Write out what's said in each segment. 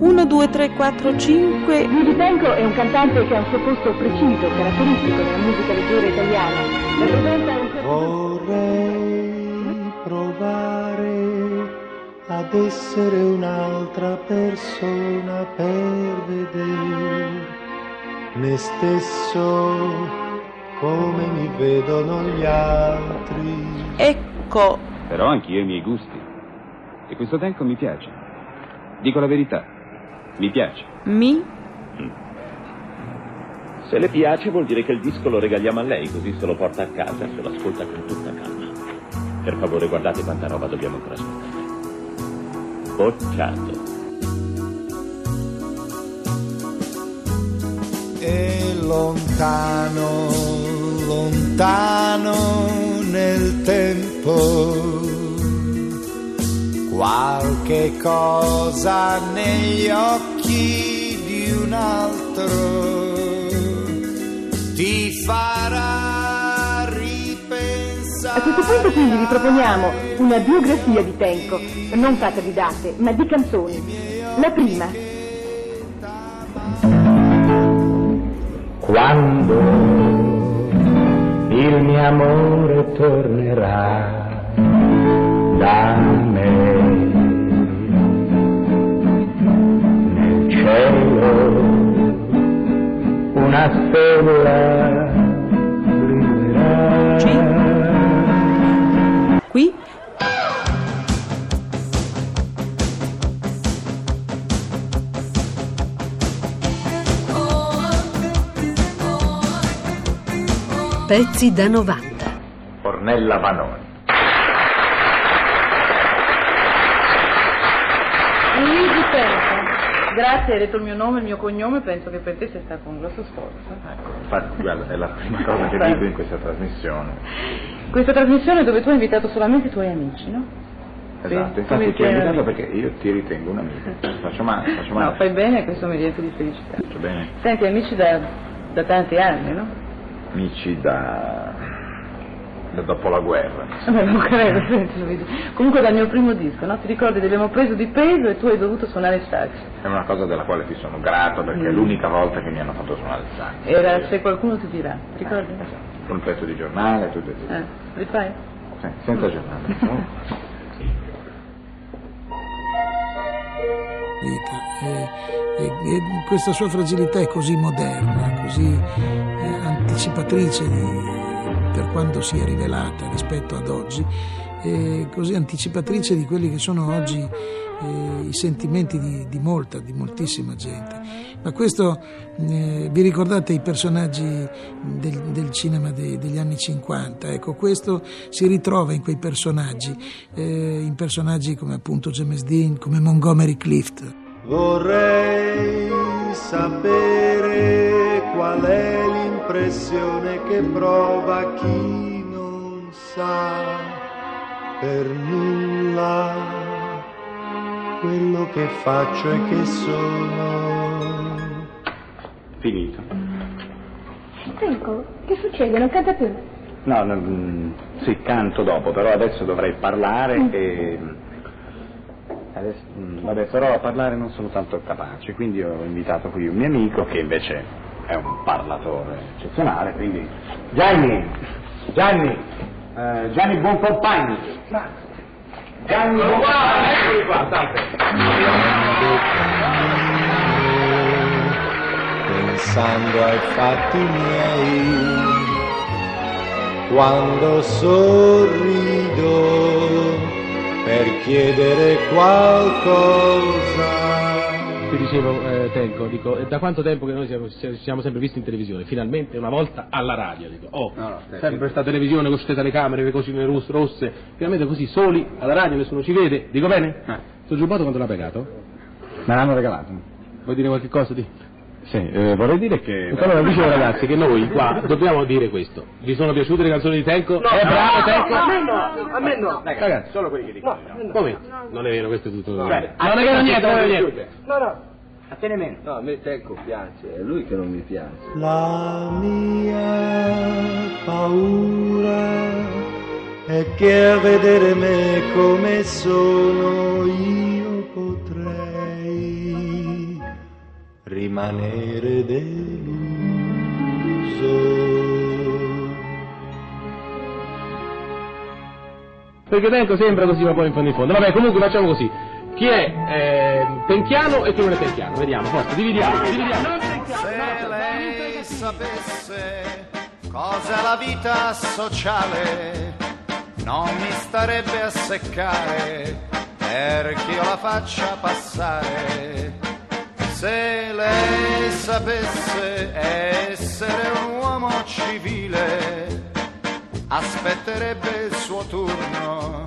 1, 2, 3, 4, 5. Lili Tenco è un cantante che ha un suo posto preciso, caratteristico nella musica leggera italiana. Rappresenta un Vorrei provare ad essere un'altra persona per vedere me stesso come mi vedono gli altri. Ecco, Però anch'io ho i miei gusti. E questo tempo mi piace. Dico la verità. Mi piace. mi, Se le piace vuol dire che il disco lo regaliamo a lei, così se lo porta a casa e se lo ascolta con tutta calma. Per favore guardate quanta roba dobbiamo ancora ascoltare. Bocciato. E lontano, lontano nel tempo, qualche cosa negli occhi di un altro ti farà ripensare. A questo punto quindi vi proponiamo una biografia di Tenco, non fatta di date, ma di canzoni. La prima, Quando il mio amore tornerà da una stella brillerà Sì. qui, Pezzi da 90. Ornella Vanoni Luigi Tenco. Grazie, hai detto il mio nome, il mio cognome, penso che per te sia stato un grosso sforzo. ecco, infatti guarda è la prima cosa che dico in questa trasmissione Questa trasmissione dove tu hai invitato solamente i tuoi amici, no? esatto Sì, infatti ti ho invitato perché io ti ritengo un amico faccio male faccio male No, fai bene, questo mi riempie di felicità. faccio bene Senti, amici da, da tanti anni, no? amici da dopo la guerra. Vabbè, non credo, senti Luigi. Comunque dal mio primo disco, no? Ti ricordi, abbiamo preso di peso e tu hai dovuto suonare il sax. È una cosa della quale ti sono grato perché è Mm. l'unica volta che mi hanno fatto suonare il sax. Era se qualcuno ti dirà, ti ricordi? Con un pezzo di giornale, tutto e tutto. Eh, rifai? Sì, senza giornale. vita. E, e- e questa sua fragilità è così moderna, così eh, anticipatrice di- per quando si è rivelata rispetto ad oggi, e così anticipatrice di quelli che sono oggi eh, i sentimenti di, di molta, di moltissima gente. Ma questo, eh, vi ricordate i personaggi del, del cinema dei- degli anni 50? Ecco, questo si ritrova in quei personaggi, eh, in personaggi come appunto James Dean, come Montgomery Clift. Vorrei sapere qual è l'impressione che prova chi non sa per nulla quello che faccio e che sono. Finito. Tenco, che succede? Non canta più? No, no, mm, sì, canto dopo, però adesso dovrei parlare e... adesso, mm, vabbè, però a parlare non sono tanto capace, quindi ho invitato qui un mio amico che invece è un parlatore eccezionale, quindi... Gianni! Gianni! eh, Gianni Buoncompagni! Gianni Buoncompagni! Eccoli qua, pensando ai fatti miei, quando sorrido per chiedere qualcosa. Ti dicevo, eh, Tenco, dico, da quanto tempo che noi siamo, ci siamo sempre visti in televisione? Finalmente una volta alla radio, dico, oh, sempre questa televisione con queste telecamere, le cosine rosse, finalmente così soli, alla radio nessuno ci vede, dico bene? Sto giubbotto quando l'ha pagato? Me l'hanno regalato. Vuoi dire qualche cosa di? Sì, eh, vorrei dire che... Allora dicevo ragazzi che noi qua dobbiamo dire questo. Vi sono piaciute le canzoni di Tenco? è bravo Tenco? A me no, a me no. Ragazzi, Solo quelli che dicono. come? Non è vero, questo è tutto. Cioè, non è vero niente, non è vero niente. A te ne meno. No, a me Tenco piace, è lui che non mi piace. La mia paura è che a vedere me come sono io potrei rimanere deluso. Perché Tenco sembra così ma poi in fondo in fondo. Vabbè, comunque facciamo così. Chi è eh, Tenchiano e chi non è Tenchiano? Vediamo, forza, dividiamo, dividiamo. Se lei sapesse cos'è la vita sociale, non mi starebbe a seccare perché io la faccia passare. Se lei sapesse essere un uomo civile, aspetterebbe il suo turno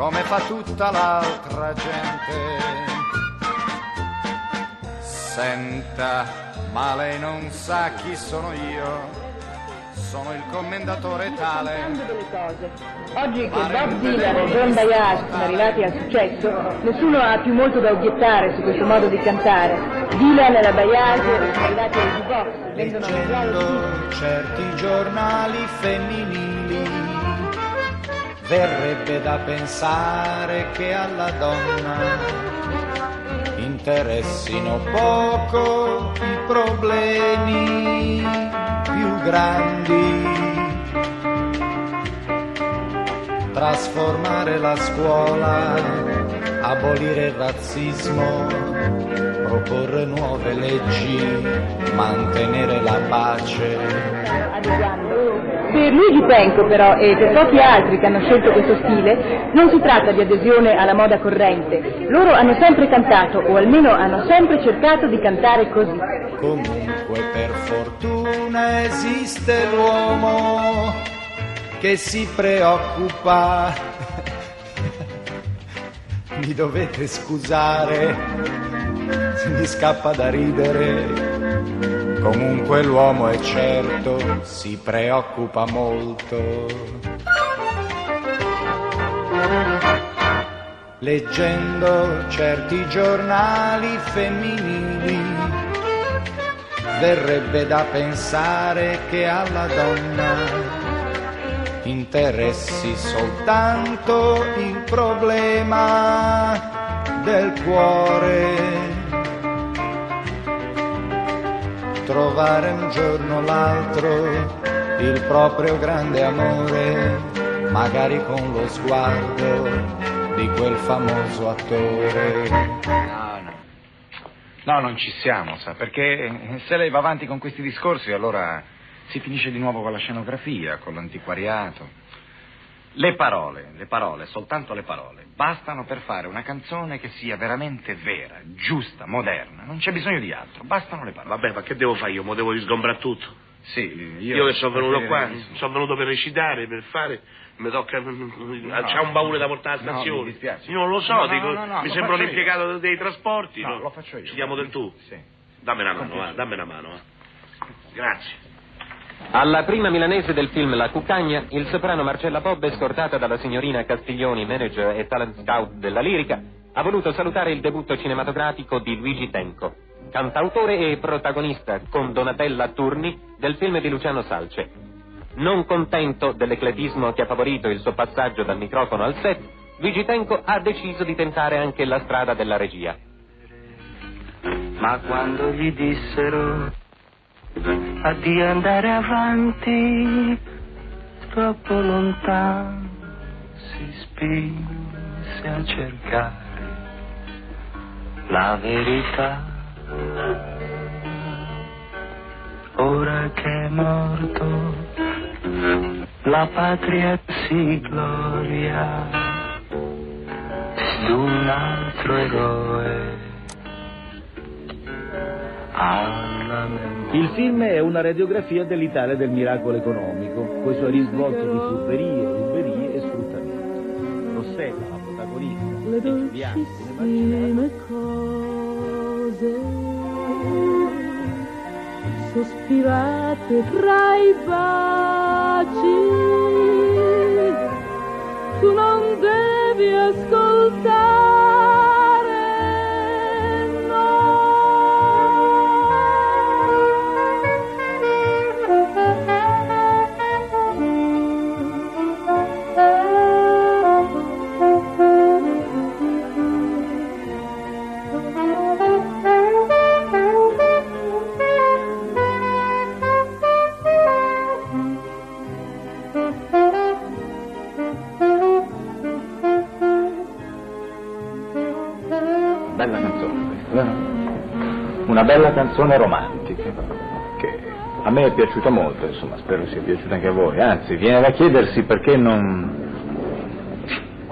come fa tutta l'altra gente. Senta, ma lei non sa chi sono io. Sono il commendatore tale. Oggi che Bob Dylan e John Bayard sono arrivati al successo, nessuno ha più molto da obiettare su questo modo di cantare. Dylan e la Bayard sono arrivati al jukebox, vendono certi giornali femminili, verrebbe da pensare che alla donna interessino poco i problemi più grandi. Trasformare la scuola, abolire il razzismo, proporre nuove leggi, mantenere la pace. Per Luigi Penco però e per pochi altri che hanno scelto questo stile non si tratta di adesione alla moda corrente. Loro hanno sempre cantato o almeno hanno sempre cercato di cantare così. Comunque per fortuna esiste l'uomo che si preoccupa. Mi dovete scusare mi scappa da ridere. Comunque l'uomo è certo, si preoccupa molto. Leggendo certi giornali femminili, verrebbe da pensare che alla donna interessi soltanto il problema del cuore. Trovare un giorno o l'altro il proprio grande amore, magari con lo sguardo di quel famoso attore. No, no. No, non ci siamo, sa, perché se lei va avanti con questi discorsi allora si finisce di nuovo con la scenografia, con l'antiquariato. Le parole, le parole, soltanto le parole, bastano per fare una canzone che sia veramente vera, giusta, moderna. Non c'è bisogno di altro, bastano le parole. Vabbè, ma che devo fare io? Mo devo risgombrare tutto. Sì, io... Io, che sono venuto qua, sono venuto per recitare, per fare, mi tocca, c'è un baule da portare alla No, stazione. mi dispiace. Io non lo so, No, no, dico, no, no, mi sembra un impiegato dei trasporti. No, lo faccio io. Ci diamo del tu? Sì. Dammi una mano, piacere. dammi una mano. va. Grazie. Alla prima milanese del film La Cuccagna, il soprano Marcella Bobbe, scortata dalla signorina Castiglioni, manager e talent scout della lirica, ha voluto salutare il debutto cinematografico di Luigi Tenco, cantautore e protagonista con Donatella Turni del film di Luciano Salce. Non contento dell'ecletismo che ha favorito il suo passaggio dal microfono al set, Luigi Tenco ha deciso di tentare anche la strada della regia. Ma quando gli dissero addio andare avanti, troppo lontano si spinse a cercare la verità. Ora che è morto, la patria si gloria d'un altro eroe. Memoria. Il film è una radiografia dell'Italia del miracolo economico, con i suoi risvolti di furberie, ruberie e sfruttamento. Rossella, la protagonista, le dolcissime cose sospirate tra i baci bella canzone romantica che a me è piaciuta molto, insomma, spero sia piaciuta anche a voi. Anzi, viene da chiedersi perché non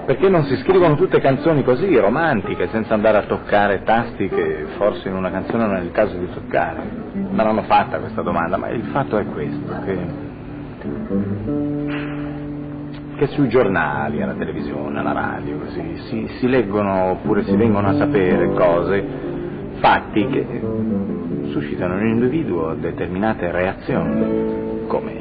perché non si scrivono tutte canzoni così, romantiche, senza andare a toccare tasti che forse in una canzone non è il caso di toccare? Me l'hanno fatta questa domanda, ma il fatto è questo, che, che sui giornali, alla televisione, alla radio, così, si, si leggono oppure si vengono a sapere cose, fatti che suscitano nell'individuo determinate reazioni, come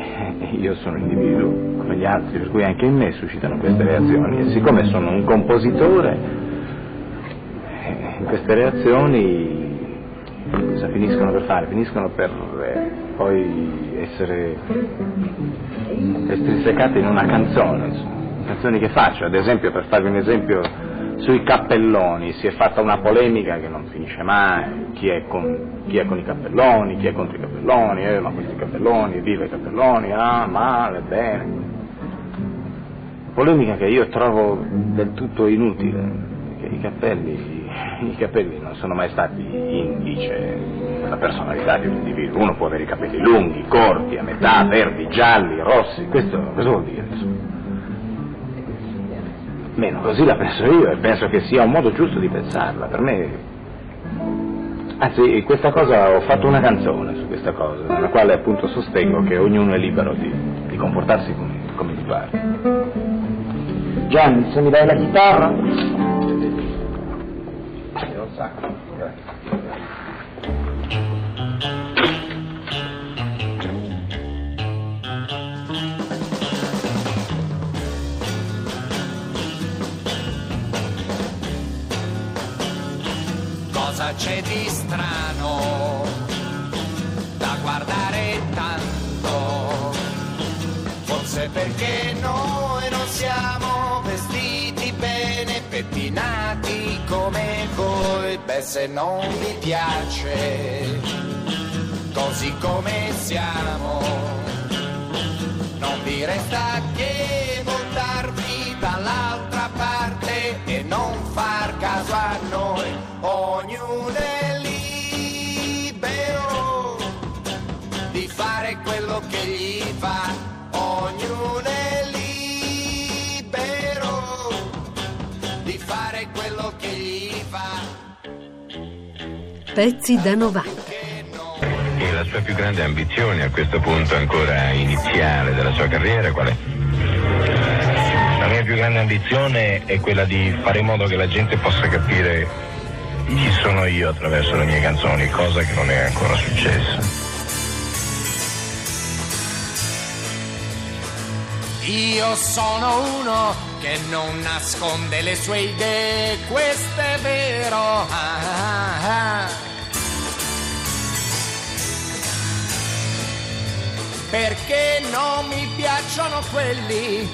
io sono un individuo come gli altri, per cui anche in me suscitano queste reazioni e siccome sono un compositore, eh, queste reazioni cosa finiscono per fare? Finiscono per eh, poi essere estrinsecate in una canzone, insomma. canzoni che faccio, ad esempio per farvi un esempio sui cappelloni si è fatta una polemica che non finisce mai, chi è con, chi è con i cappelloni, chi è contro i cappelloni, eh, ma questi cappelloni, viva i cappelloni, ah, male, bene. Polemica che io trovo del tutto inutile, perché i cappelli, i capelli non sono mai stati indice della personalità di un individuo. Uno può avere i capelli lunghi, corti, a metà, verdi, gialli, rossi, questo cosa vuol dire? Insomma? Meno così la penso io e penso che sia un modo giusto di pensarla. Per me. Anzi, questa cosa ho fatto una canzone su questa cosa, nella quale appunto sostengo che ognuno è libero di, di comportarsi come, come gli pare. Gianni, se mi dai la chitarra? Un sacco, Cosa c'è di strano da guardare tanto? Forse perché noi non siamo vestiti bene, pettinati come voi. Beh, se non vi piace, così come siamo, non vi resta che Pezzi da 90. E la sua più grande ambizione a questo punto ancora iniziale della sua carriera qual è? La mia più grande ambizione è quella di fare in modo che la gente possa capire chi sono io attraverso le mie canzoni, cosa che non è ancora successa. Io sono uno che non nasconde le sue idee, questo è vero. Ah, ah, ah. Perché non mi piacciono quelli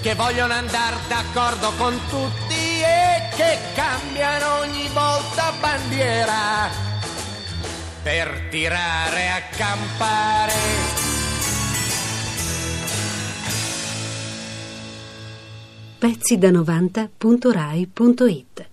che vogliono andare d'accordo con tutti e che cambiano ogni volta bandiera per tirare a campare. Pezzi da 90.rai.it